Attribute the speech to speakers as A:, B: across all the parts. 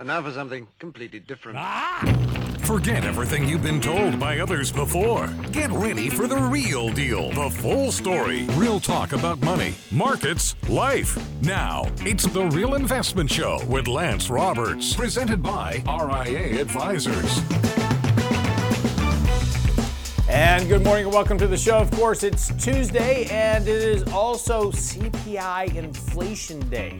A: And now for something completely different. Ah!
B: Forget everything you've been told by others before. Get ready for the real deal, the full story, real talk about money, markets, life. Now, it's the Real Investment Show with Lance Roberts, presented by RIA Advisors.
C: And good morning and welcome to the show. Of course, it's Tuesday and it is also CPI inflation day.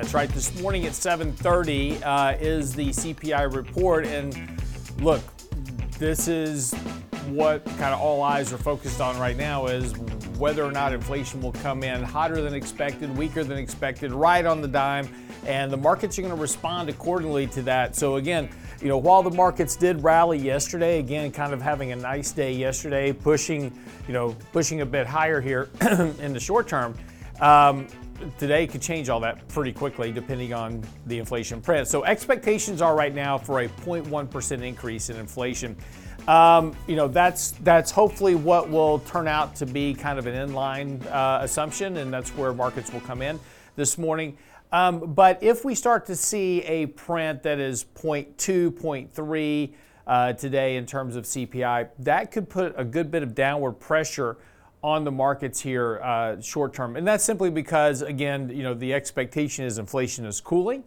C: That's right. This morning at 7:30 uh, is the CPI report, and look, this is what kind of all eyes are focused on right now is whether or not inflation will come in hotter than expected, weaker than expected, right on the dime, and the markets are going to respond accordingly to that. So again, you know, while the markets did rally yesterday, again, kind of having a nice day yesterday, pushing, you know, pushing a bit higher here in the short term. Um, today could change all that pretty quickly depending on the inflation print. So expectations are right now for a 0.1% increase in inflation. Um, you know that's that's hopefully what will turn out to be kind of an inline uh, assumption, and that's where markets will come in this morning. Um, but if we start to see a print that is 0.2, 0.3 uh, today in terms of CPI, that could put a good bit of downward pressure on the markets here uh, short term. And that's simply because, again, you know, the expectation is inflation is cooling.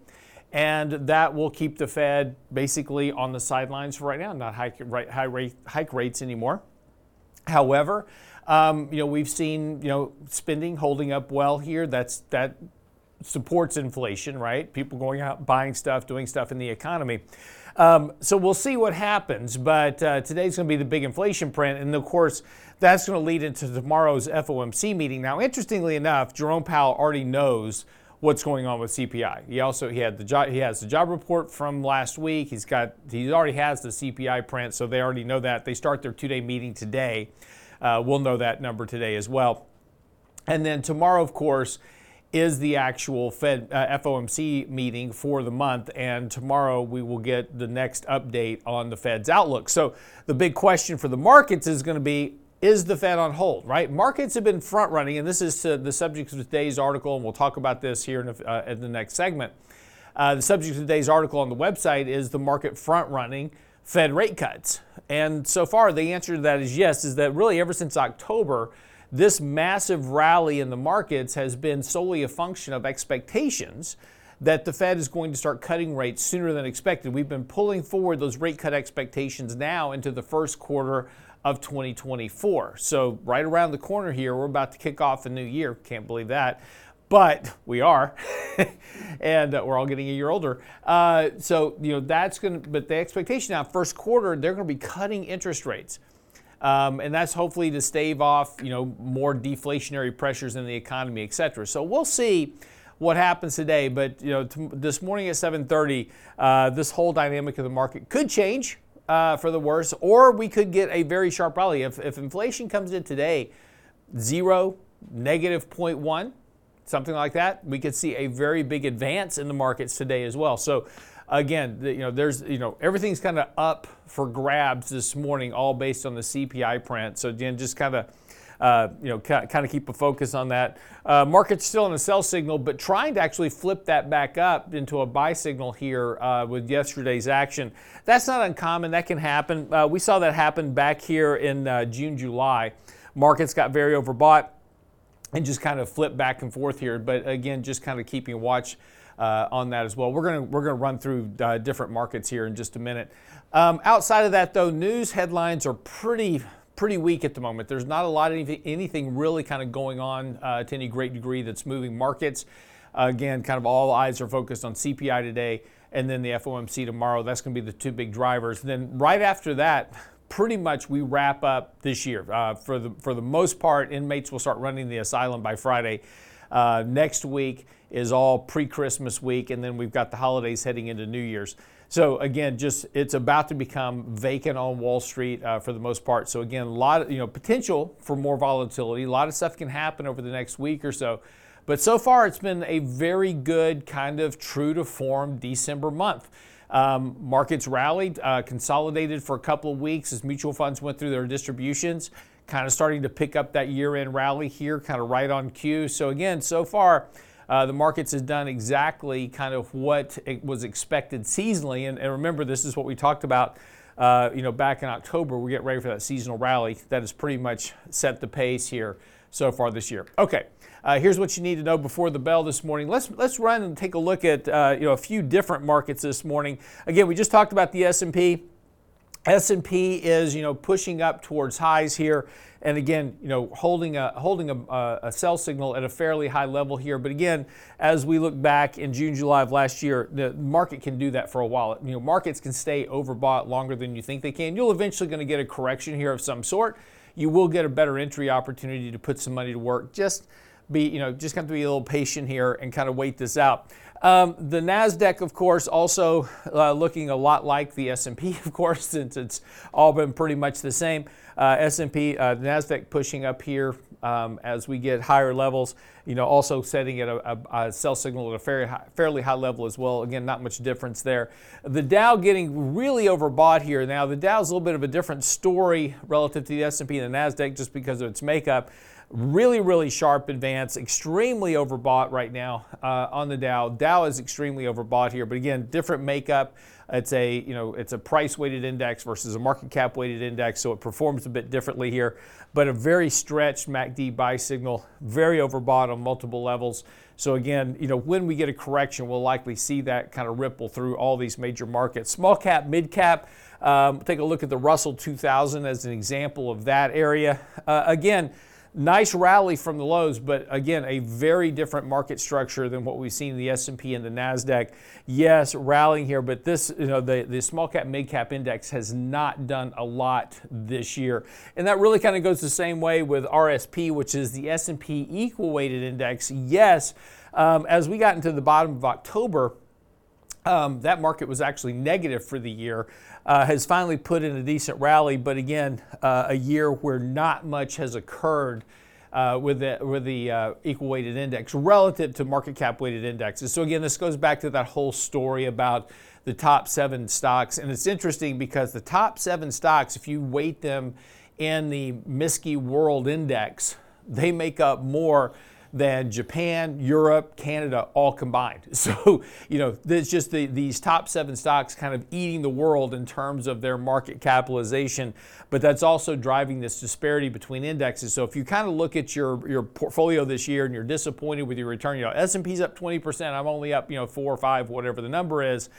C: And that will keep the Fed basically on the sidelines for right now, not hike, right, high rate, hike rates anymore. However, um, you know we've seen you know spending holding up well here. That's that supports inflation, right? People going out buying stuff, doing stuff in the economy. Um, so we'll see what happens. But uh, today's going to be the big inflation print, and of course, that's going to lead into tomorrow's FOMC meeting. Now, interestingly enough, Jerome Powell already knows what's going on with CPI. He also he had the job he has the job report from last week. He's got he already has the CPI print, so they already know that. They start their two-day meeting today. Uh, we'll know that number today as well. And then tomorrow, of course, is the actual Fed uh, FOMC meeting for the month, and tomorrow we will get the next update on the Fed's outlook. So the big question for the markets is going to be: Is the Fed on hold? Right? Markets have been front running, and this is the subject of today's article, and we'll talk about this here in, uh, in the next segment. Uh, the subject of today's article on the website is the market front running Fed rate cuts, and so far the answer to that is yes. Is that really ever since October? this massive rally in the markets has been solely a function of expectations that the Fed is going to start cutting rates sooner than expected. We've been pulling forward those rate cut expectations now into the first quarter of 2024. So, right around the corner here, we're about to kick off a new year. Can't believe that. But we are, and uh, we're all getting a year older. Uh, so, you know, that's going to, but the expectation now, first quarter, they're going to be cutting interest rates. Um, and that's hopefully to stave off, you know, more deflationary pressures in the economy, et cetera. So we'll see what happens today. But you know, t- this morning at 7:30, uh, this whole dynamic of the market could change uh, for the worse, or we could get a very sharp rally. If, if inflation comes in today, zero, negative 0.1, something like that, we could see a very big advance in the markets today as well. So again, you know, there's, you know, everything's kind of up for grabs this morning, all based on the CPI print. So again, just kind of, uh, you know, kind of keep a focus on that. Uh, market's still in a sell signal, but trying to actually flip that back up into a buy signal here uh, with yesterday's action. That's not uncommon. That can happen. Uh, we saw that happen back here in uh, June, July. Markets got very overbought and just kind of flipped back and forth here. But again, just kind of keeping watch uh, on that as well. We're going to we're to run through uh, different markets here in just a minute. Um, outside of that, though, news headlines are pretty pretty weak at the moment. There's not a lot of anything, really kind of going on uh, to any great degree that's moving markets. again, kind of all eyes are focused on CPI today and then the FOMC tomorrow. That's going to be the two big drivers. then right after that, pretty much we wrap up this year. Uh, for the for the most part, inmates will start running the asylum by Friday. Uh, next week is all pre-Christmas week, and then we've got the holidays heading into New Year's. So again, just it's about to become vacant on Wall Street uh, for the most part. So again, a lot of you know potential for more volatility. A lot of stuff can happen over the next week or so. But so far, it's been a very good kind of true to form December month. Um, markets rallied, uh, consolidated for a couple of weeks as mutual funds went through their distributions kind of starting to pick up that year end rally here, kind of right on cue. So, again, so far, Uh, the markets has done exactly kind of what it was expected seasonally. And, and remember, this is what we talked about. Uh, you know, back in October, we get ready for that seasonal rally. That has pretty much set the pace here so far this year. Okay, uh, here's what you need to know before the bell this morning. Let's let's run and take a look at uh, you know a few different markets this morning. Again, we just talked about the S&P. S&P is you know pushing up towards highs here and again, you know, holding a holding a, a, sell signal at a fairly high level here. But again, as we look back in June, July of last year, the market can do that for a while. You know, markets can stay overbought longer than you think they can. You'll eventually going to get a correction here of some sort. You will get a better entry opportunity to put some money to work. Just be, you know, just have to be a little patient here and kind of wait this out. Um, the Nasdaq, of course, also uh, looking a lot like the S&P, of course, since it's all been pretty much the same. Uh, S&P, uh, Nasdaq pushing up here um, as we get higher levels. You know, also setting at a, a, a sell signal at a fairly high, fairly high level as well. Again, not much difference there. The Dow getting really overbought here. Now, the Dow is a little bit of a different story relative to the S&P and the Nasdaq just because of its makeup. Really, really sharp advance, extremely overbought right now uh, on the Dow. Dow is extremely overbought here, but again, different makeup. It's a you know it's a price weighted index versus a market cap weighted index, so it performs a bit differently here. But a very stretched MACD buy signal, very overbought on multiple levels. So again, you know when we get a correction, we'll likely see that kind of ripple through all these major markets. Small cap, mid cap. Um, take a look at the Russell 2000 as an example of that area. Uh, again Nice rally from the lows, but again, a very different market structure than what we've seen in the S&P and the Nasdaq. Yes, rallying here, but this, you know, the, the small cap mid cap index has not done a lot this year, and that really kind of goes the same way with RSP, which is the S&P equal weighted index. Yes, um, as we got into the bottom of October. Um, that market was actually negative for the year, uh, has finally put in a decent rally, but again, uh, a year where not much has occurred uh, with the, with the uh, equal weighted index relative to market cap weighted indexes. So, again, this goes back to that whole story about the top seven stocks. And it's interesting because the top seven stocks, if you weight them in the MSCI World Index, they make up more than Japan, Europe, Canada all combined. So, you know, there's just the, these top seven stocks kind of eating the world in terms of their market capitalization, but that's also driving this disparity between indexes. So if you kind of look at your, your portfolio this year and you're disappointed with your return, you know, S&P's up 20%, I'm only up, you know, four or five, whatever the number is.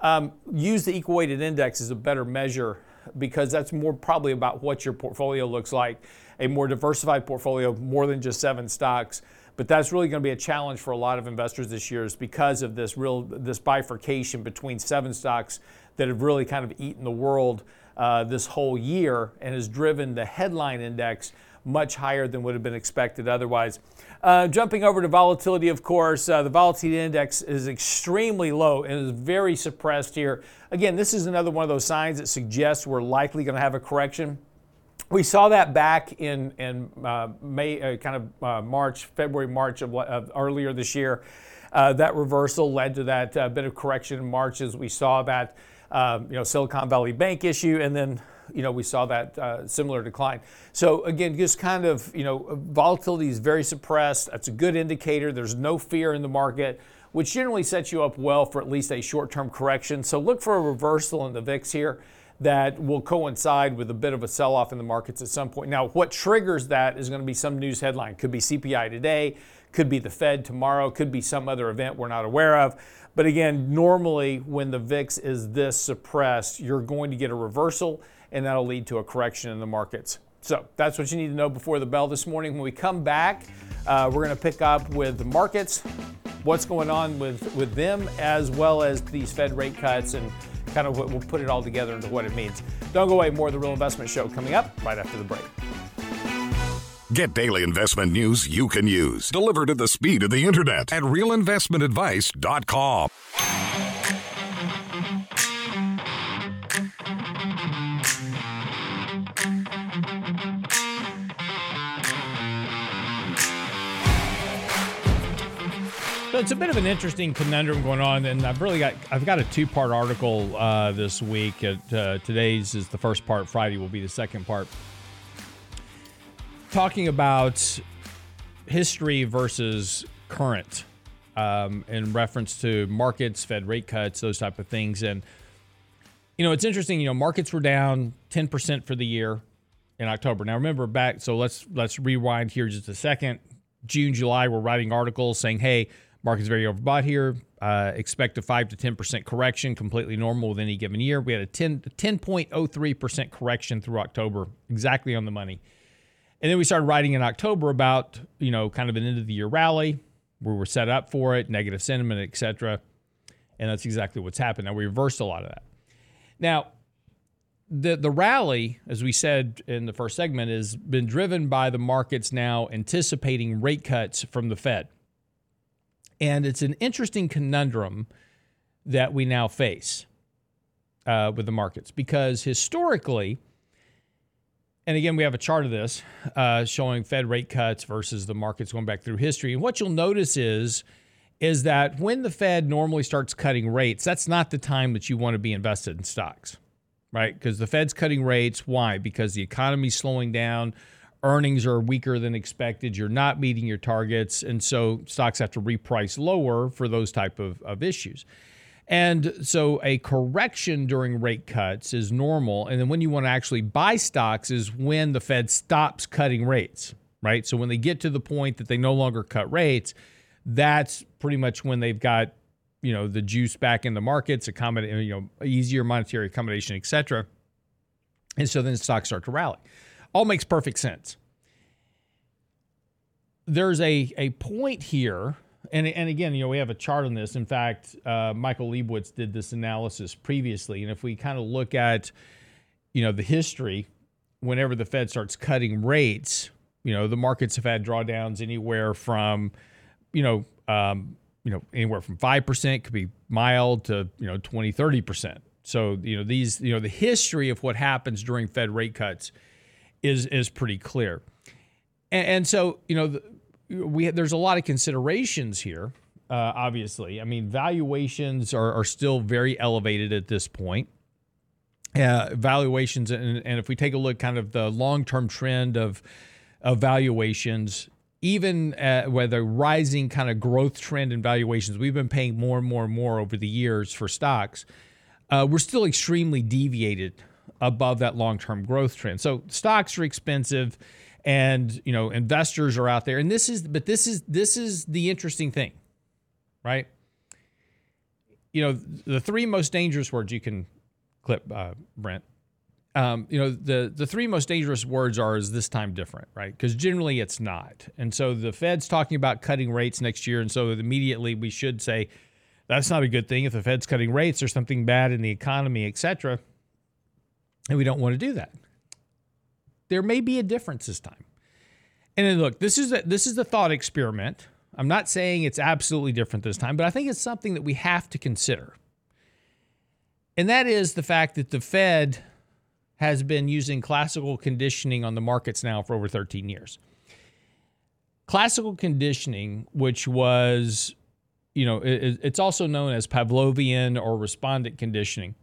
C: Um, use the equal weighted index as a better measure because that's more probably about what your portfolio looks like a more diversified portfolio, more than just seven stocks. But that's really going to be a challenge for a lot of investors this year, is because of this real this bifurcation between seven stocks that have really kind of eaten the world uh, this whole year and has driven the headline index much higher than would have been expected otherwise. Uh, jumping over to volatility, of course, uh, the volatility index is extremely low and is very suppressed here. Again, this is another one of those signs that suggests we're likely going to have a correction. We saw that back in, in uh, May, uh, kind of uh, March, February, March of, of earlier this year. Uh, that reversal led to that uh, bit of correction in March as we saw that um, you know Silicon Valley Bank issue, and then you know we saw that uh, similar decline. So again, just kind of you know volatility is very suppressed. That's a good indicator. There's no fear in the market which generally sets you up well for at least a short term correction. So look for a reversal in the VIX here that will coincide with a bit of a sell off in the markets at some point. Now, what triggers that is going to be some news headline. Could be CPI today, could be the Fed tomorrow, could be some other event we're not aware of. But again, normally when the VIX is this suppressed, you're going to get a reversal and that'll lead to a correction in the markets. So that's what you need to know before the bell this morning. When we come back, uh, we're going to pick up with the markets, what's going on with, with them, as well as these Fed rate cuts and kind of we'll put it all together into what it means. Don't go away. More of the Real Investment Show coming up right after the break.
B: Get daily investment news you can use, delivered at the speed of the internet at realinvestmentadvice.com.
C: So it's a bit of an interesting conundrum going on, and I've really got I've got a two part article uh, this week. At, uh, today's is the first part. Friday will be the second part. Talking about history versus current um, in reference to markets, Fed rate cuts, those type of things. And you know, it's interesting. You know, markets were down 10% for the year in October. Now, remember back. So let's let's rewind here just a second. June, July, we're writing articles saying, "Hey, market's very overbought here. Uh, expect a five to 10% correction, completely normal with any given year." We had a 10 10.03% correction through October, exactly on the money. And then we started writing in October about you know kind of an end of the year rally. We were set up for it, negative sentiment, etc. And that's exactly what's happened. Now we reversed a lot of that. Now, the the rally, as we said in the first segment, has been driven by the markets now anticipating rate cuts from the Fed. And it's an interesting conundrum that we now face uh, with the markets because historically, and again, we have a chart of this uh, showing Fed rate cuts versus the markets going back through history. And what you'll notice is is that when the Fed normally starts cutting rates, that's not the time that you want to be invested in stocks, right? Because the Fed's cutting rates. Why? Because the economy's slowing down, earnings are weaker than expected, you're not meeting your targets, and so stocks have to reprice lower for those type of, of issues. And so a correction during rate cuts is normal. And then when you want to actually buy stocks is when the Fed stops cutting rates, right? So when they get to the point that they no longer cut rates, that's pretty much when they've got you know the juice back in the markets, accommodate you know easier monetary accommodation, et cetera. And so then stocks start to rally. All makes perfect sense. There's a a point here, and and again, you know, we have a chart on this. In fact, uh, Michael Lebowitz did this analysis previously, and if we kind of look at you know the history, whenever the Fed starts cutting rates, you know the markets have had drawdowns anywhere from you know, um, you know, anywhere from 5% could be mild to, you know, 20, 30%. So, you know, these, you know, the history of what happens during Fed rate cuts is is pretty clear. And, and so, you know, the, we there's a lot of considerations here. Uh, obviously, I mean, valuations are, are still very elevated at this point. Uh, valuations, and, and if we take a look, kind of the long term trend of valuations, even uh, with a rising kind of growth trend in valuations, we've been paying more and more and more over the years for stocks. Uh, we're still extremely deviated above that long-term growth trend. So stocks are expensive, and you know investors are out there. And this is, but this is this is the interesting thing, right? You know, the three most dangerous words you can clip, uh, Brent um, you know, the the three most dangerous words are is this time different, right? Because generally it's not. And so the Fed's talking about cutting rates next year, and so immediately we should say that's not a good thing. If the Fed's cutting rates, there's something bad in the economy, et cetera. And we don't want to do that. There may be a difference this time. And then look, this is a, this is the thought experiment. I'm not saying it's absolutely different this time, but I think it's something that we have to consider. And that is the fact that the Fed has been using classical conditioning on the markets now for over 13 years. Classical conditioning, which was, you know, it's also known as Pavlovian or respondent conditioning,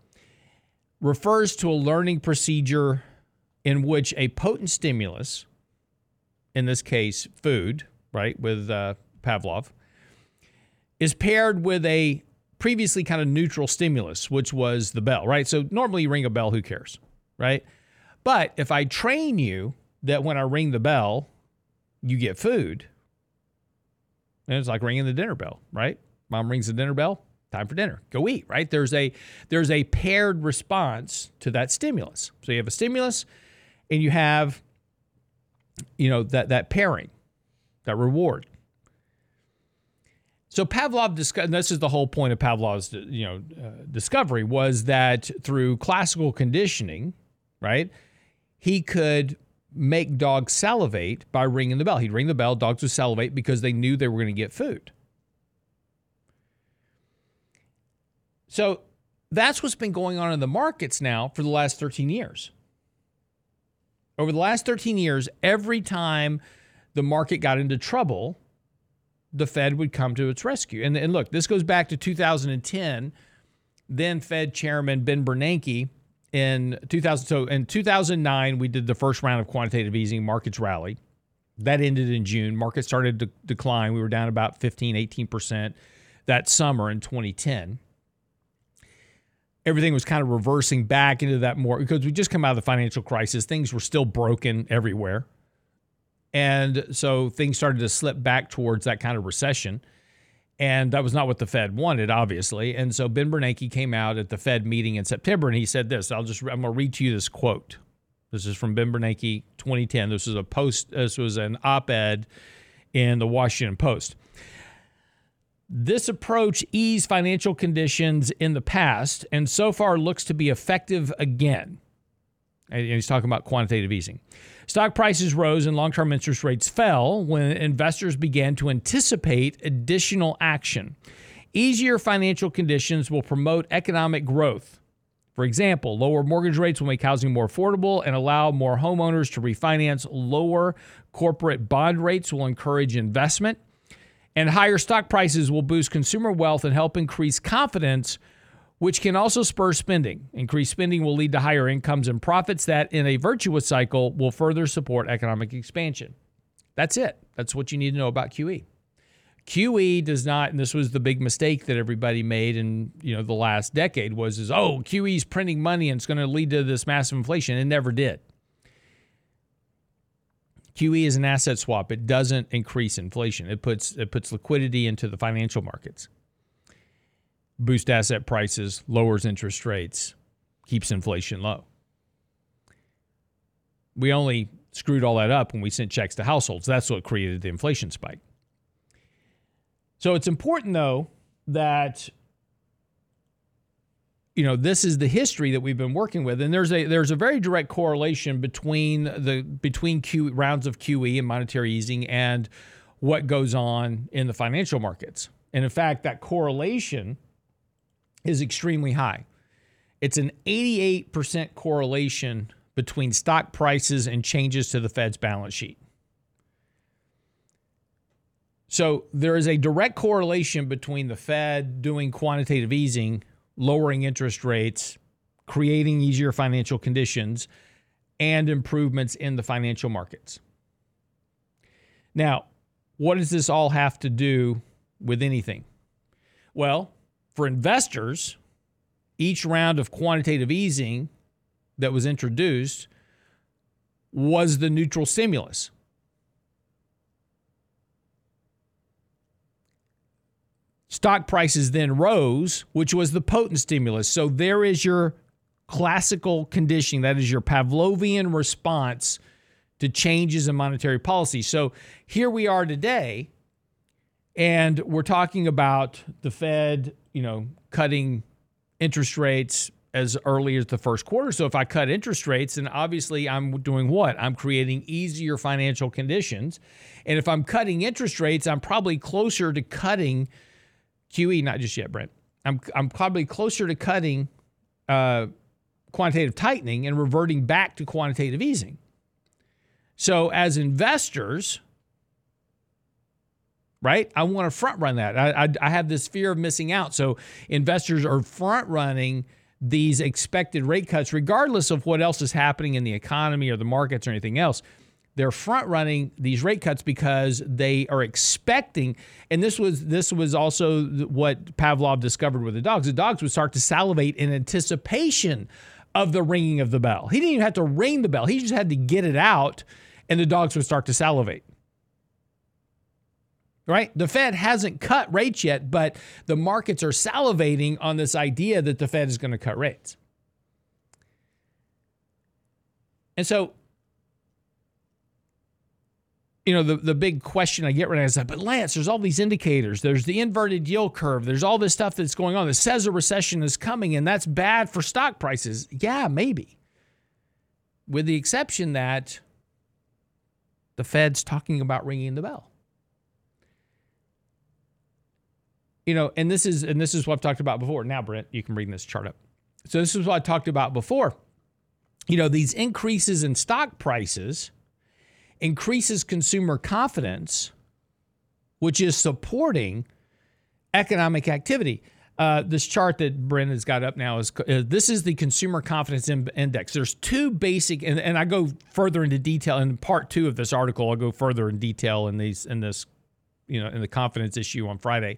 C: refers to a learning procedure in which a potent stimulus, in this case, food, right, with uh, Pavlov, is paired with a previously kind of neutral stimulus, which was the bell, right? So normally you ring a bell, who cares? right? But if I train you that when I ring the bell, you get food, and it's like ringing the dinner bell, right? Mom rings the dinner bell, time for dinner. Go eat, right? There's a there's a paired response to that stimulus. So you have a stimulus and you have you know that that pairing, that reward. So Pavlov discovered. This is the whole point of Pavlov's, you know, uh, discovery was that through classical conditioning, right? He could make dogs salivate by ringing the bell. He'd ring the bell, dogs would salivate because they knew they were going to get food. So that's what's been going on in the markets now for the last 13 years. Over the last 13 years, every time the market got into trouble, the Fed would come to its rescue. And, and look, this goes back to 2010. Then Fed Chairman Ben Bernanke in 2000 so in 2009 we did the first round of quantitative easing markets rally That ended in June. Market started to decline. We were down about 15, 18% that summer in 2010. Everything was kind of reversing back into that more because we just come out of the financial crisis. Things were still broken everywhere. And so things started to slip back towards that kind of recession. And that was not what the Fed wanted, obviously. And so Ben Bernanke came out at the Fed meeting in September and he said this. I'll just, I'm going to read to you this quote. This is from Ben Bernanke, 2010. This was a post, this was an op ed in the Washington Post. This approach eased financial conditions in the past and so far looks to be effective again. And he's talking about quantitative easing. Stock prices rose and long term interest rates fell when investors began to anticipate additional action. Easier financial conditions will promote economic growth. For example, lower mortgage rates will make housing more affordable and allow more homeowners to refinance. Lower corporate bond rates will encourage investment. And higher stock prices will boost consumer wealth and help increase confidence which can also spur spending. Increased spending will lead to higher incomes and profits that, in a virtuous cycle, will further support economic expansion. That's it. That's what you need to know about QE. QE does not, and this was the big mistake that everybody made in you know the last decade was is oh QE is printing money and it's going to lead to this massive inflation. It never did. QE is an asset swap. It doesn't increase inflation. It puts it puts liquidity into the financial markets boost asset prices, lowers interest rates, keeps inflation low. We only screwed all that up when we sent checks to households. That's what created the inflation spike. So it's important though that you know this is the history that we've been working with and there's a there's a very direct correlation between the between Q rounds of QE and monetary easing and what goes on in the financial markets. And in fact that correlation is extremely high. It's an 88% correlation between stock prices and changes to the Fed's balance sheet. So there is a direct correlation between the Fed doing quantitative easing, lowering interest rates, creating easier financial conditions, and improvements in the financial markets. Now, what does this all have to do with anything? Well, for investors, each round of quantitative easing that was introduced was the neutral stimulus. Stock prices then rose, which was the potent stimulus. So there is your classical conditioning. That is your Pavlovian response to changes in monetary policy. So here we are today, and we're talking about the Fed you know, cutting interest rates as early as the first quarter. So if I cut interest rates, then obviously I'm doing what? I'm creating easier financial conditions. And if I'm cutting interest rates, I'm probably closer to cutting QE, not just yet, Brent. I'm, I'm probably closer to cutting uh, quantitative tightening and reverting back to quantitative easing. So as investors, right? I want to front run that. I, I, I, have this fear of missing out. So investors are front running these expected rate cuts, regardless of what else is happening in the economy or the markets or anything else. They're front running these rate cuts because they are expecting, and this was this was also what Pavlov discovered with the dogs. The dogs would start to salivate in anticipation of the ringing of the bell. He didn't even have to ring the bell; he just had to get it out, and the dogs would start to salivate right? The Fed hasn't cut rates yet, but the markets are salivating on this idea that the Fed is going to cut rates. And so, you know, the, the big question I get right now is that, but Lance, there's all these indicators. There's the inverted yield curve. There's all this stuff that's going on that says a recession is coming, and that's bad for stock prices. Yeah, maybe. With the exception that the Fed's talking about ringing the bell. you know, and this is and this is what I've talked about before. Now, Brent, you can bring this chart up. So this is what I talked about before. You know, these increases in stock prices increases consumer confidence, which is supporting economic activity. Uh, this chart that Brent has got up now is uh, this is the consumer confidence in- index. There's two basic, and, and I go further into detail in part two of this article. I'll go further in detail in these in this, you know, in the confidence issue on Friday.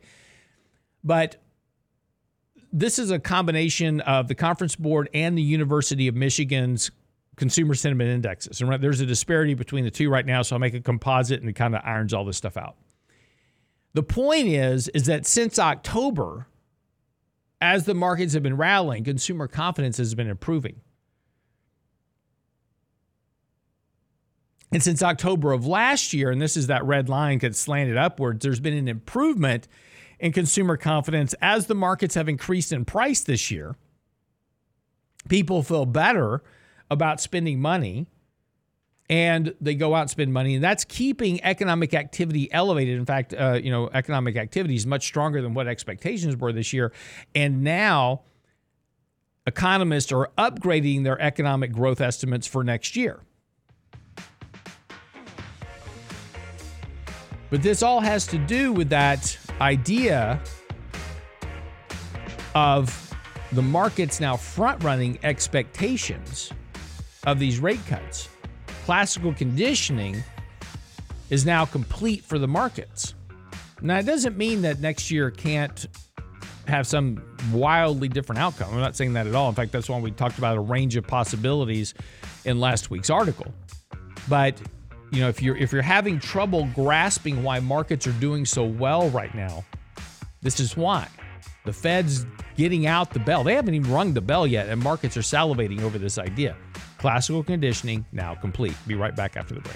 C: But this is a combination of the Conference Board and the University of Michigan's consumer sentiment indexes. And there's a disparity between the two right now, so I'll make a composite and it kind of irons all this stuff out. The point is, is that since October, as the markets have been rallying, consumer confidence has been improving. And since October of last year, and this is that red line that slanted upwards, there's been an improvement in consumer confidence as the markets have increased in price this year. People feel better about spending money and they go out and spend money, and that's keeping economic activity elevated. In fact, uh, you know, economic activity is much stronger than what expectations were this year, and now economists are upgrading their economic growth estimates for next year. But this all has to do with that idea of the markets now front running expectations of these rate cuts classical conditioning is now complete for the markets. Now, it doesn't mean that next year can't have some wildly different outcome. I'm not saying that at all. In fact, that's why we talked about a range of possibilities in last week's article. But you know, if you're if you're having trouble grasping why markets are doing so well right now, this is why. The Fed's getting out the bell. They haven't even rung the bell yet, and markets are salivating over this idea. Classical conditioning now complete. Be right back after the break.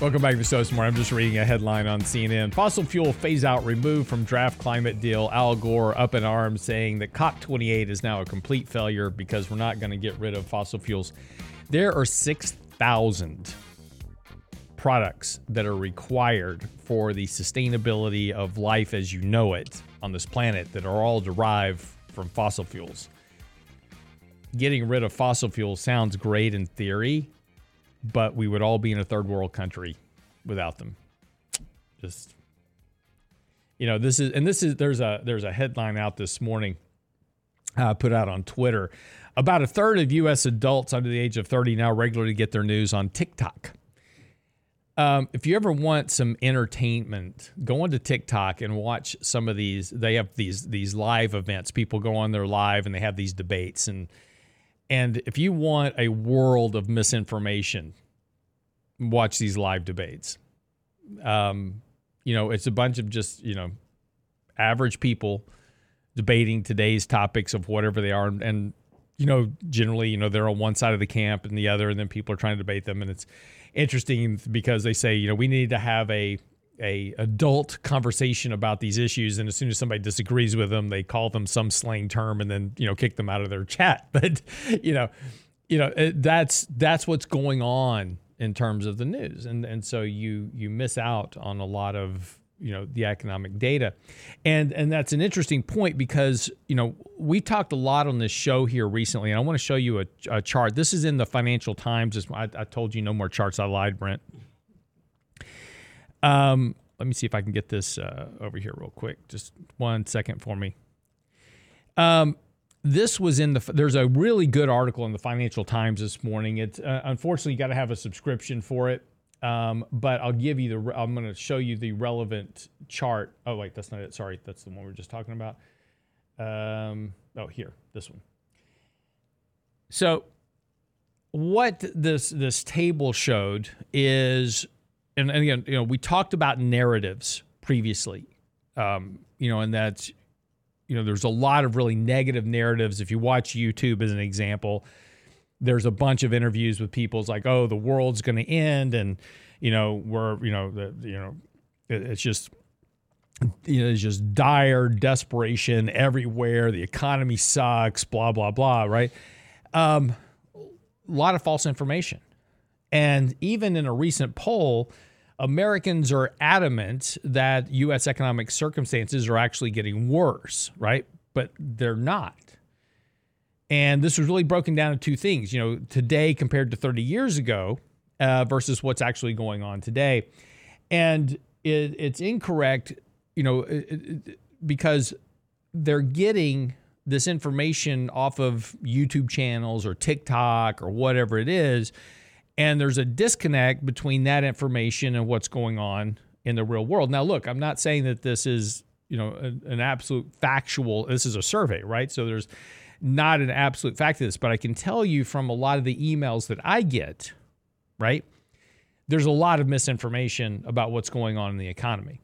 C: Welcome back to the show this. I'm just reading a headline on CNN. Fossil fuel phase out removed from draft climate deal. Al Gore up in arms saying that COP28 is now a complete failure because we're not going to get rid of fossil fuels. There are 6,000 products that are required for the sustainability of life as you know it on this planet that are all derived from fossil fuels. Getting rid of fossil fuels sounds great in theory but we would all be in a third world country without them. Just you know, this is and this is there's a there's a headline out this morning uh, put out on Twitter. About a third of U.S. adults under the age of 30 now regularly get their news on TikTok. Um, if you ever want some entertainment, go onto TikTok and watch some of these. They have these these live events. People go on there live and they have these debates and and if you want a world of misinformation, watch these live debates. Um, you know, it's a bunch of just, you know, average people debating today's topics of whatever they are. And, and, you know, generally, you know, they're on one side of the camp and the other, and then people are trying to debate them. And it's interesting because they say, you know, we need to have a a adult conversation about these issues and as soon as somebody disagrees with them they call them some slang term and then you know kick them out of their chat. But you know you know that's that's what's going on in terms of the news. And and so you you miss out on a lot of you know the economic data. And and that's an interesting point because you know we talked a lot on this show here recently and i want to show you a, a chart. This is in the financial times. I, I told you no more charts. I lied brent um, let me see if I can get this uh, over here real quick. Just one second for me. Um, this was in the. There's a really good article in the Financial Times this morning. It's uh, unfortunately you got to have a subscription for it, um, but I'll give you the. I'm going to show you the relevant chart. Oh wait, that's not it. Sorry, that's the one we are just talking about. Um, oh, here, this one. So, what this this table showed is and, and again, you know, we talked about narratives previously, um, you know, and that, you know, there's a lot of really negative narratives. If you watch YouTube as an example, there's a bunch of interviews with people. It's like, oh, the world's going to end, and you know, we're you know, the, you know, it, it's just you know, just dire desperation everywhere. The economy sucks. Blah blah blah. Right. Um, a lot of false information, and even in a recent poll. Americans are adamant that U.S. economic circumstances are actually getting worse, right? But they're not. And this was really broken down into two things, you know, today compared to 30 years ago uh, versus what's actually going on today. And it, it's incorrect, you know, it, it, because they're getting this information off of YouTube channels or TikTok or whatever it is and there's a disconnect between that information and what's going on in the real world. Now, look, I'm not saying that this is, you know, an, an absolute factual, this is a survey, right? So there's not an absolute fact to this, but I can tell you from a lot of the emails that I get, right? There's a lot of misinformation about what's going on in the economy.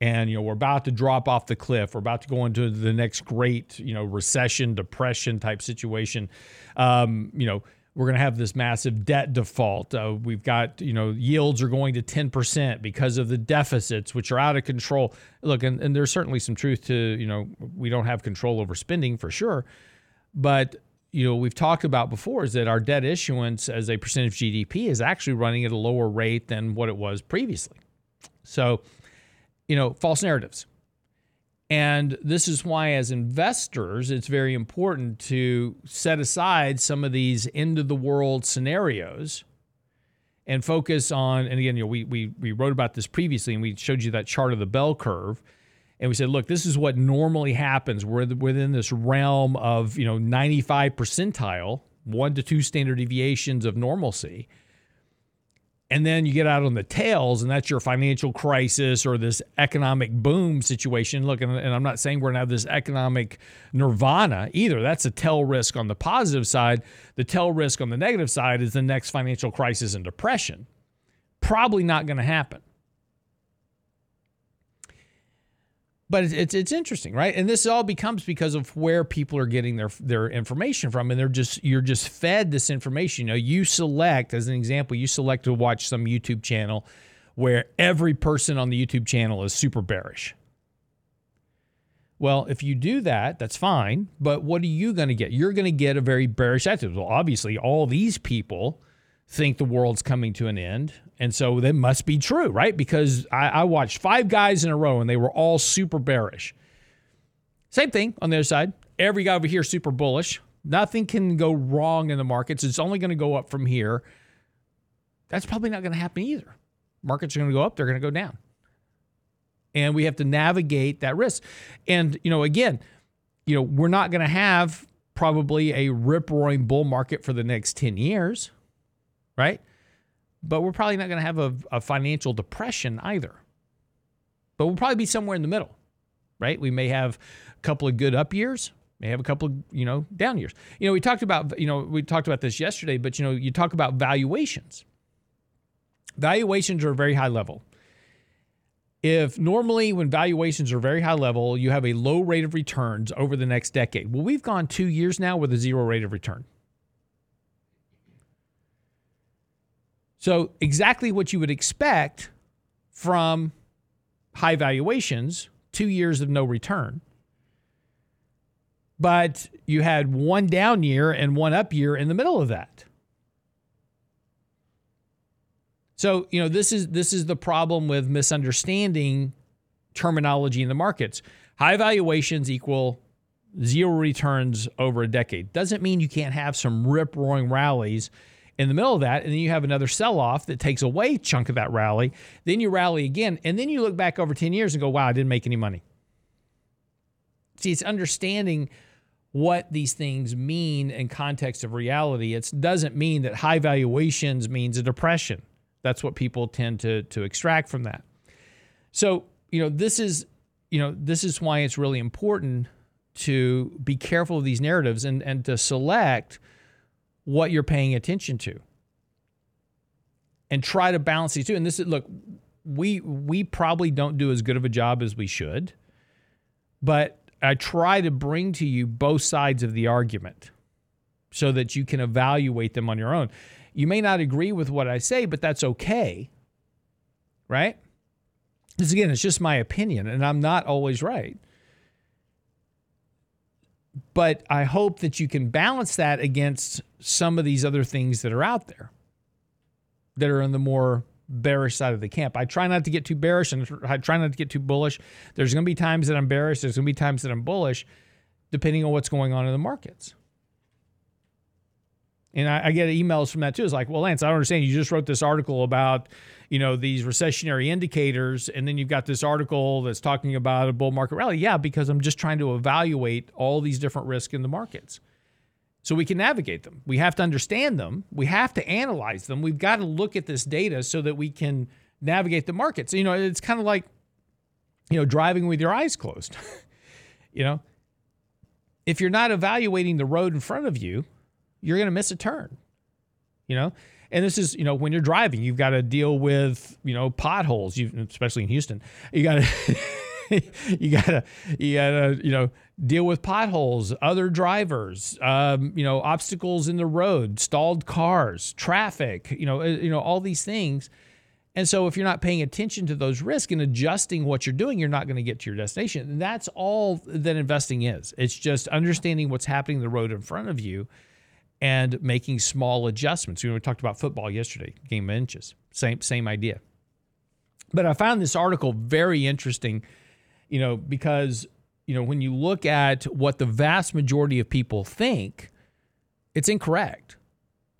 C: And you know, we're about to drop off the cliff. We're about to go into the next great, you know, recession, depression type situation. Um, you know, we're going to have this massive debt default. Uh, we've got, you know, yields are going to 10% because of the deficits, which are out of control. Look, and, and there's certainly some truth to, you know, we don't have control over spending for sure. But, you know, we've talked about before is that our debt issuance as a percent of GDP is actually running at a lower rate than what it was previously. So, you know, false narratives. And this is why, as investors, it's very important to set aside some of these end of the world scenarios and focus on. And again, you know, we, we, we wrote about this previously and we showed you that chart of the bell curve. And we said, look, this is what normally happens. We're within this realm of, you know, 95 percentile, one to two standard deviations of normalcy and then you get out on the tails and that's your financial crisis or this economic boom situation. Look and, and i'm not saying we're going to have this economic nirvana either. That's a tail risk on the positive side. The tail risk on the negative side is the next financial crisis and depression. Probably not going to happen but it's, it's, it's interesting, right? And this all becomes because of where people are getting their their information from, and they're just you're just fed this information. You know, you select as an example, you select to watch some YouTube channel where every person on the YouTube channel is super bearish. Well, if you do that, that's fine. But what are you going to get? You're going to get a very bearish attitude. Well, obviously, all these people think the world's coming to an end. And so that must be true, right? Because I, I, watched five guys in a row and they were all super bearish. Same thing on the other side. Every guy over here super bullish. Nothing can go wrong in the markets. It's only going to go up from here. That's probably not going to happen either. Markets are going to go up, they're going to go down. And we have to navigate that risk. And, you know, again, you know, we're not going to have probably a rip roaring bull market for the next 10 years right? But we're probably not going to have a, a financial depression either. But we'll probably be somewhere in the middle, right? We may have a couple of good up years, may have a couple of you know down years. You know, we talked about you know we talked about this yesterday, but you know you talk about valuations. Valuations are very high level. If normally when valuations are very high level, you have a low rate of returns over the next decade. Well, we've gone two years now with a zero rate of return. So, exactly what you would expect from high valuations, two years of no return. But you had one down year and one up year in the middle of that. So, you know, this is this is the problem with misunderstanding terminology in the markets. High valuations equal zero returns over a decade. Doesn't mean you can't have some rip roaring rallies in the middle of that, and then you have another sell off that takes away a chunk of that rally. Then you rally again, and then you look back over 10 years and go, wow, I didn't make any money. See, it's understanding what these things mean in context of reality. It doesn't mean that high valuations means a depression. That's what people tend to, to extract from that. So, you know, this is, you know, this is why it's really important to be careful of these narratives and, and to select what you're paying attention to and try to balance these two. And this is look, we we probably don't do as good of a job as we should, but I try to bring to you both sides of the argument. so that you can evaluate them on your own. You may not agree with what I say, but that's okay. Right? Because again, it's just my opinion, and I'm not always right. But I hope that you can balance that against some of these other things that are out there that are in the more bearish side of the camp. I try not to get too bearish and I try not to get too bullish. There's going to be times that I'm bearish, there's going to be times that I'm bullish, depending on what's going on in the markets. And I, I, get emails from that too. It's like, well, Lance, I don't understand. You just wrote this article about, you know, these recessionary indicators, and then you've got this article that's talking about a bull market rally. Yeah, because I'm just trying to evaluate all these different risks in the markets so we can navigate them. We have to understand them. We have to analyze them. We've got to look at this data so that we can navigate the markets. You know, it's kind of like, you know, driving with your eyes closed. you know, if you're not evaluating the road in front of you, you're going to miss a turn. You know, and this is you know when you're driving, you've got to deal with you know potholes. You especially in Houston, you got to. you gotta you gotta you know deal with potholes other drivers um, you know obstacles in the road stalled cars traffic you know uh, you know all these things and so if you're not paying attention to those risks and adjusting what you're doing you're not going to get to your destination and that's all that investing is it's just understanding what's happening in the road in front of you and making small adjustments. You know, we talked about football yesterday, game of inches. Same same idea. But I found this article very interesting, you know, because you know when you look at what the vast majority of people think, it's incorrect.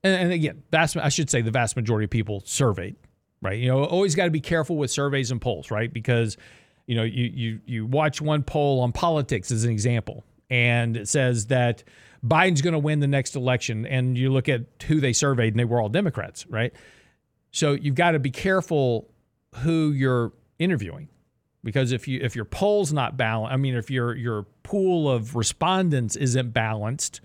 C: And, and again, vast I should say the vast majority of people surveyed, right? You know, always got to be careful with surveys and polls, right? Because you know, you you you watch one poll on politics as an example, and it says that Biden's going to win the next election. And you look at who they surveyed, and they were all Democrats, right? So you've got to be careful who you're interviewing because if you if your poll's not balanced, I mean, if your your pool of respondents isn't balanced,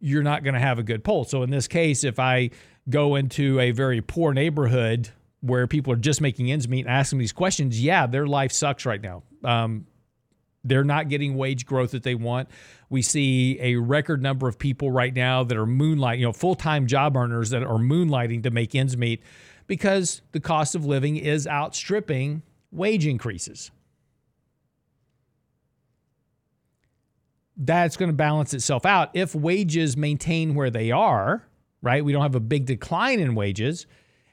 C: you're not going to have a good poll. So in this case, if I go into a very poor neighborhood where people are just making ends meet and asking these questions, yeah, their life sucks right now. Um, they're not getting wage growth that they want. We see a record number of people right now that are moonlight, you know, full-time job earners that are moonlighting to make ends meet because the cost of living is outstripping wage increases. That's going to balance itself out if wages maintain where they are, right? We don't have a big decline in wages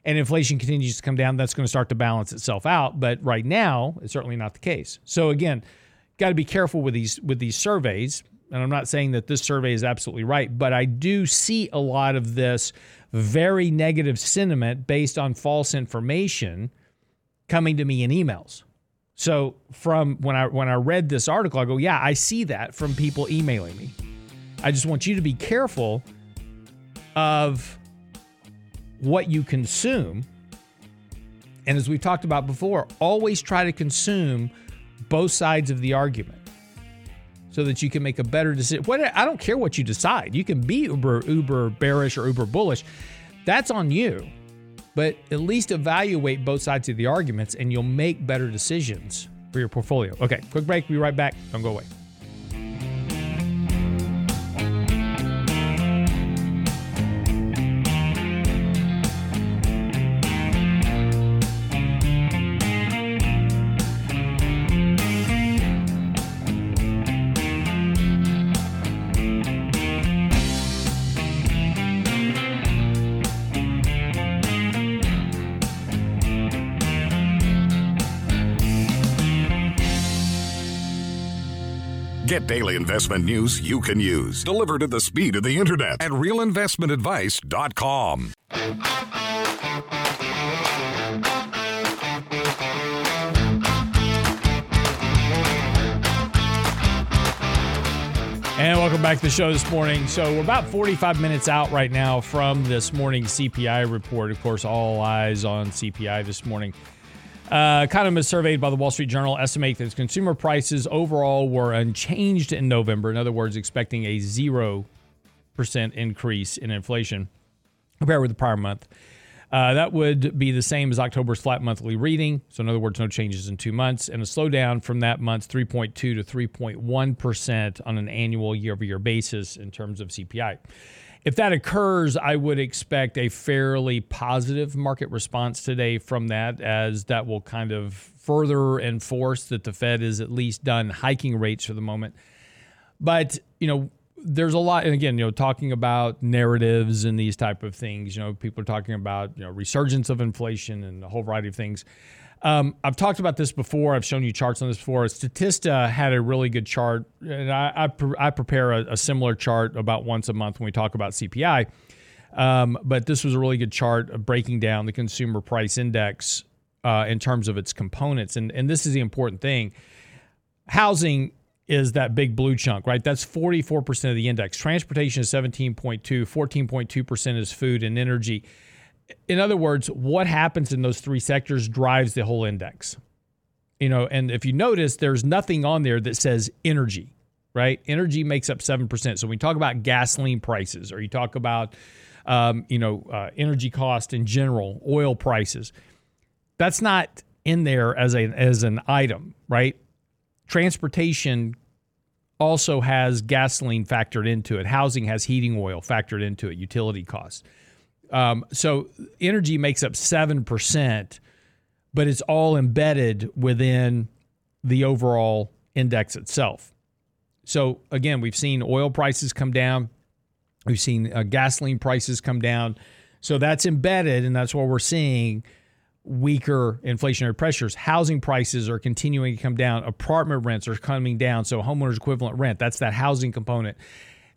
C: and inflation continues to come down, that's going to start to balance itself out. But right now, it's certainly not the case. So again, got to be careful with these with these surveys. And I'm not saying that this survey is absolutely right, but I do see a lot of this very negative sentiment based on false information coming to me in emails. So from when I when I read this article, I go, yeah, I see that from people emailing me. I just want you to be careful of what you consume. And as we've talked about before, always try to consume both sides of the argument so that you can make a better decision. What I don't care what you decide. You can be uber uber bearish or uber bullish. That's on you. But at least evaluate both sides of the arguments and you'll make better decisions for your portfolio. Okay, quick break. Be right back. Don't go away.
B: Daily investment news you can use, delivered at the speed of the internet at realinvestmentadvice.com.
C: And welcome back to the show this morning. So, we're about 45 minutes out right now from this morning's CPI report. Of course, all eyes on CPI this morning. Uh, economists surveyed by the Wall Street Journal estimate that consumer prices overall were unchanged in November. In other words, expecting a 0% increase in inflation compared with the prior month. Uh, that would be the same as October's flat monthly reading. So, in other words, no changes in two months, and a slowdown from that month's 3.2 to 3.1% on an annual year over year basis in terms of CPI. If that occurs, I would expect a fairly positive market response today from that, as that will kind of further enforce that the Fed is at least done hiking rates for the moment. But, you know, there's a lot, and again, you know, talking about narratives and these type of things. You know, people are talking about you know resurgence of inflation and a whole variety of things. Um, I've talked about this before. I've shown you charts on this before. Statista had a really good chart, and I, I, pre- I prepare a, a, similar chart about once a month when we talk about CPI. Um, but this was a really good chart of breaking down the consumer price index uh, in terms of its components, and and this is the important thing. Housing is that big blue chunk, right? That's 44% of the index. Transportation is 17.2, 14.2% is food and energy. In other words, what happens in those three sectors drives the whole index. You know, and if you notice, there's nothing on there that says energy, right? Energy makes up 7%. So when we talk about gasoline prices or you talk about, um, you know, uh, energy cost in general, oil prices, that's not in there as a as an item, right? Transportation also has gasoline factored into it. Housing has heating oil factored into it, utility costs. Um, so energy makes up 7%, but it's all embedded within the overall index itself. So again, we've seen oil prices come down, we've seen uh, gasoline prices come down. So that's embedded, and that's what we're seeing weaker inflationary pressures. Housing prices are continuing to come down. Apartment rents are coming down. So homeowners equivalent rent, that's that housing component.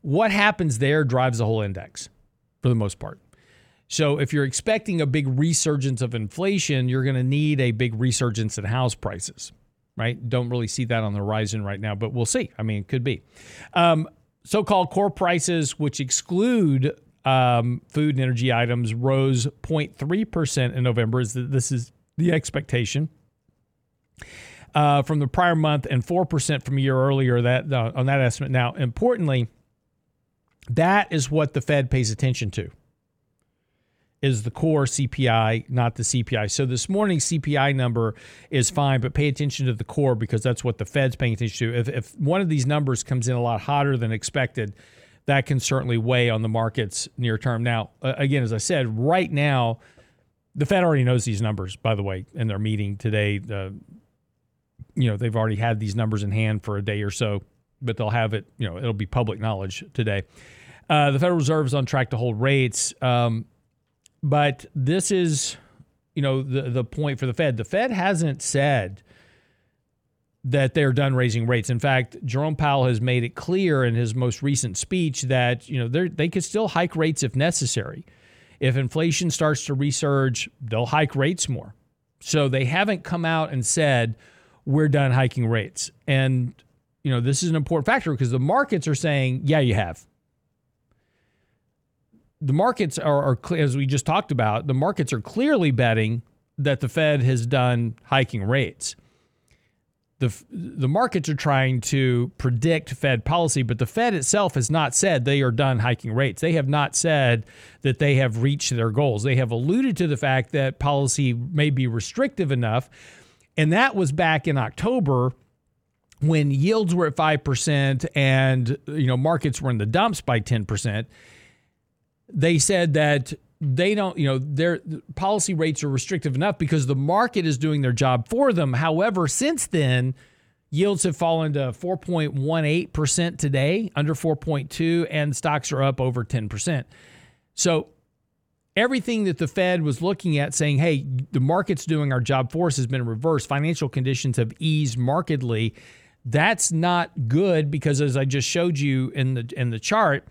C: What happens there drives the whole index for the most part. So if you're expecting a big resurgence of inflation, you're going to need a big resurgence in house prices, right? Don't really see that on the horizon right now, but we'll see. I mean, it could be. Um, so called core prices, which exclude um, food and energy items rose 0.3% in November. This is the expectation. Uh, from the prior month and 4% from a year earlier that uh, on that estimate. Now, importantly, that is what the Fed pays attention to is the core CPI, not the CPI. So this morning's CPI number is fine, but pay attention to the core because that's what the Fed's paying attention to. If, if one of these numbers comes in a lot hotter than expected, that can certainly weigh on the markets near term. Now, again, as I said, right now, the Fed already knows these numbers, by the way, in their meeting today. Uh, you know, they've already had these numbers in hand for a day or so, but they'll have it, you know, it'll be public knowledge today. Uh, the Federal Reserve is on track to hold rates. Um, but this is, you know, the, the point for the Fed. The Fed hasn't said that they're done raising rates. In fact, Jerome Powell has made it clear in his most recent speech that you know they could still hike rates if necessary. If inflation starts to resurge, they'll hike rates more. So they haven't come out and said we're done hiking rates. And you know this is an important factor because the markets are saying, yeah, you have. The markets are, are as we just talked about, the markets are clearly betting that the Fed has done hiking rates the the markets are trying to predict Fed policy, but the Fed itself has not said they are done hiking rates. They have not said that they have reached their goals. They have alluded to the fact that policy may be restrictive enough, and that was back in October when yields were at 5% and you know markets were in the dumps by 10%. They said that they don't, you know, their policy rates are restrictive enough because the market is doing their job for them. However, since then, yields have fallen to 4.18% today, under 4.2, and stocks are up over 10%. So everything that the Fed was looking at saying, hey, the market's doing our job for us has been reversed. Financial conditions have eased markedly. That's not good because as I just showed you in the in the chart,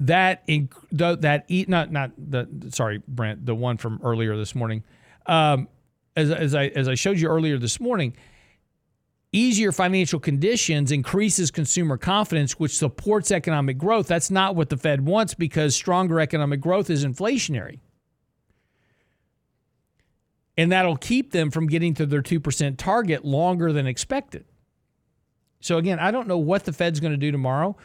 C: that that eat not not the sorry Brent the one from earlier this morning. Um, as, as I as I showed you earlier this morning easier financial conditions increases consumer confidence which supports economic growth. That's not what the Fed wants because stronger economic growth is inflationary. And that'll keep them from getting to their 2% target longer than expected. So again I don't know what the Fed's going to do tomorrow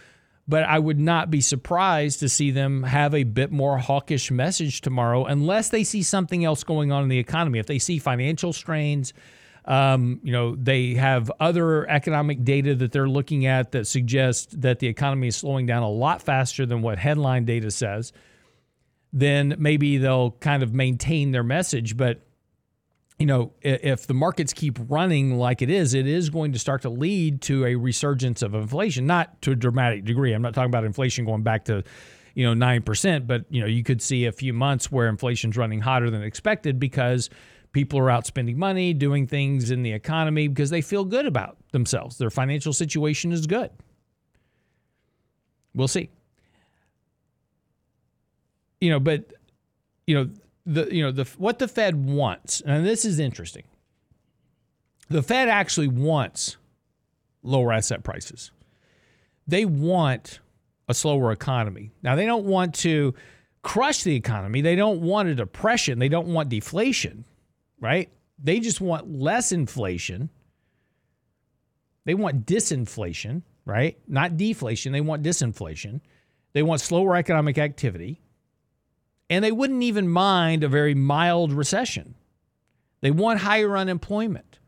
C: but I would not be surprised to see them have a bit more hawkish message tomorrow unless they see something else going on in the economy. If they see financial strains, um, you know, they have other economic data that they're looking at that suggests that the economy is slowing down a lot faster than what headline data says, then maybe they'll kind of maintain their message. But you know, if the markets keep running like it is, it is going to start to lead to a resurgence of inflation, not to a dramatic degree. I'm not talking about inflation going back to, you know, 9%, but, you know, you could see a few months where inflation's running hotter than expected because people are out spending money, doing things in the economy because they feel good about themselves. Their financial situation is good. We'll see. You know, but, you know, the you know the what the Fed wants, and this is interesting. The Fed actually wants lower asset prices. They want a slower economy. Now they don't want to crush the economy. They don't want a depression. They don't want deflation, right? They just want less inflation. They want disinflation, right? Not deflation. They want disinflation. They want slower economic activity and they wouldn't even mind a very mild recession. They want higher unemployment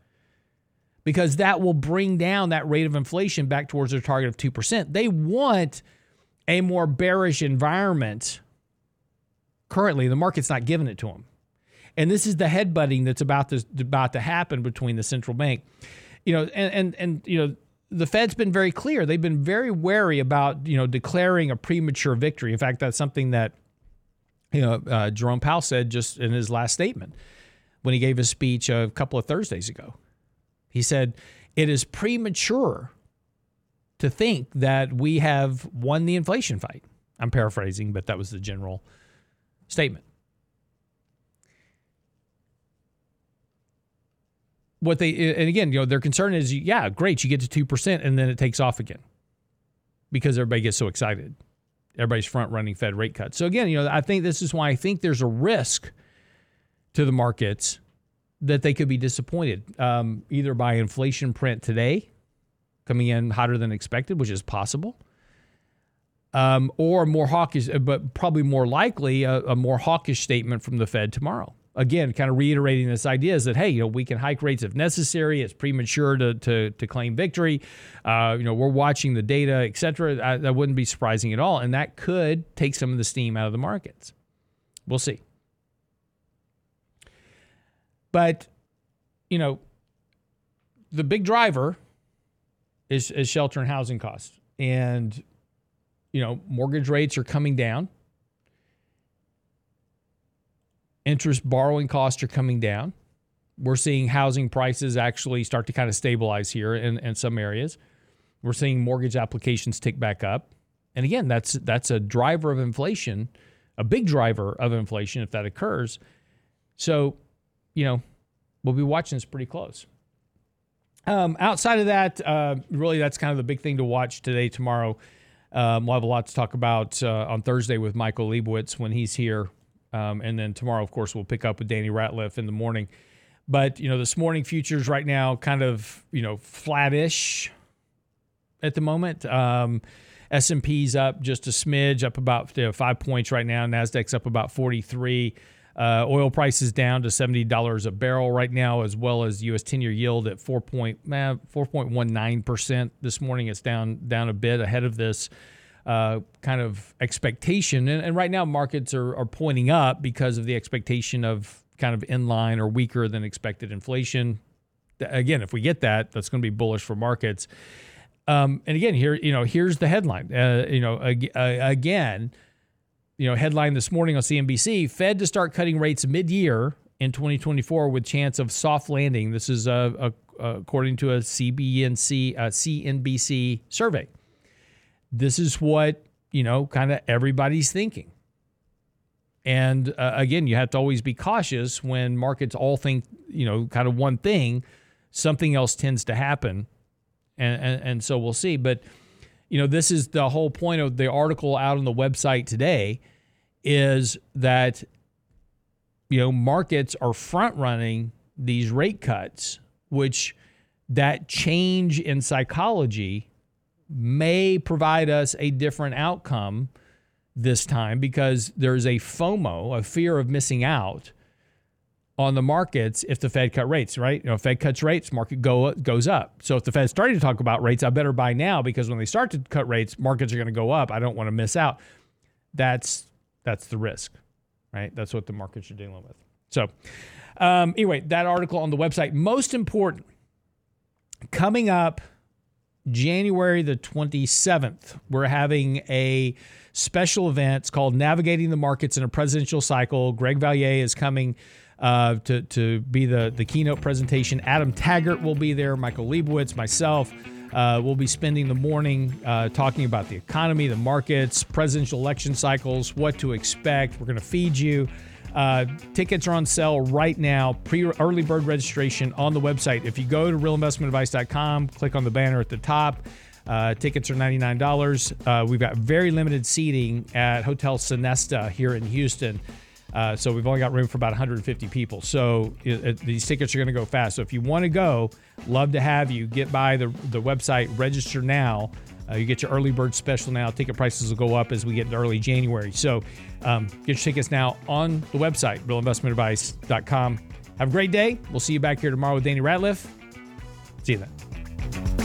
C: because that will bring down that rate of inflation back towards their target of 2%. They want a more bearish environment. Currently, the market's not giving it to them. And this is the headbutting that's about to, about to happen between the central bank. You know, and, and, and you know, the Fed's been very clear. They've been very wary about, you know, declaring a premature victory. In fact, that's something that you know, uh, Jerome Powell said just in his last statement when he gave his speech a couple of Thursdays ago. He said, It is premature to think that we have won the inflation fight. I'm paraphrasing, but that was the general statement. What they, and again, you know, their concern is, yeah, great, you get to 2%, and then it takes off again because everybody gets so excited everybody's front running Fed rate cuts. So again, you know, I think this is why I think there's a risk to the markets that they could be disappointed um, either by inflation print today coming in hotter than expected, which is possible, um, or more hawkish, but probably more likely a, a more hawkish statement from the Fed tomorrow again, kind of reiterating this idea is that hey, you know, we can hike rates if necessary. It's premature to to, to claim victory. Uh, you know, we're watching the data, et cetera. that wouldn't be surprising at all, and that could take some of the steam out of the markets. We'll see. But you know, the big driver is, is shelter and housing costs, and you know, mortgage rates are coming down interest borrowing costs are coming down. We're seeing housing prices actually start to kind of stabilize here in, in some areas. We're seeing mortgage applications tick back up. And again, that's that's a driver of inflation, a big driver of inflation if that occurs. So, you know, we'll be watching this pretty close. Um, outside of that, uh, really, that's kind of the big thing to watch today, tomorrow. Um, we'll have a lot to talk about uh, on Thursday with Michael Lebowitz when he's here um, and then tomorrow, of course, we'll pick up with Danny Ratliff in the morning. But you know, this morning futures right now kind of you know flattish at the moment. Um, S&P's up just a smidge, up about you know, five points right now. Nasdaq's up about 43. Uh, oil prices down to $70 a barrel right now, as well as U.S. 10-year yield at 4 point, eh, 4.19% this morning. It's down down a bit ahead of this uh, kind of expectation. And, and, right now, markets are, are pointing up because of the expectation of kind of in line or weaker than expected inflation. Again, if we get that, that's going to be bullish for markets. Um, and again, here you know, here's the headline. Uh, you know, ag- uh, again, you know, headline this morning on CNBC: Fed to start cutting rates mid-year in 2024 with chance of soft landing. This is uh, according to a CBNC uh, CNBC survey this is what, you know, kind of everybody's thinking. And uh, again, you have to always be cautious when markets all think, you know, kind of one thing, something else tends to happen. And, and, and so we'll see. But, you know, this is the whole point of the article out on the website today is that, you know, markets are front running these rate cuts, which that change in psychology may provide us a different outcome this time because there's a FOMO, a fear of missing out on the markets if the Fed cut rates, right? You know, Fed cuts rates, market go goes up. So if the Fed's starting to talk about rates, I better buy now because when they start to cut rates, markets are going to go up. I don't want to miss out. That's that's the risk, right? That's what the markets are dealing with. So um, anyway, that article on the website. Most important, coming up January the 27th, we're having a special event. It's called Navigating the Markets in a Presidential Cycle. Greg Valliere is coming uh, to, to be the, the keynote presentation. Adam Taggart will be there, Michael Lebowitz, myself. Uh, we'll be spending the morning uh, talking about the economy, the markets, presidential election cycles, what to expect. We're going to feed you. Uh, tickets are on sale right now. Pre early bird registration on the website. If you go to realinvestmentadvice.com, click on the banner at the top. Uh, tickets are $99. Uh, we've got very limited seating at Hotel Sonesta here in Houston. Uh, so we've only got room for about 150 people. So it, it, these tickets are going to go fast. So if you want to go, love to have you. Get by the, the website, register now. Uh, you get your early bird special now. Ticket prices will go up as we get into early January. So um, get your tickets now on the website, realinvestmentadvice.com. Have a great day. We'll see you back here tomorrow with Danny Ratliff. See you then.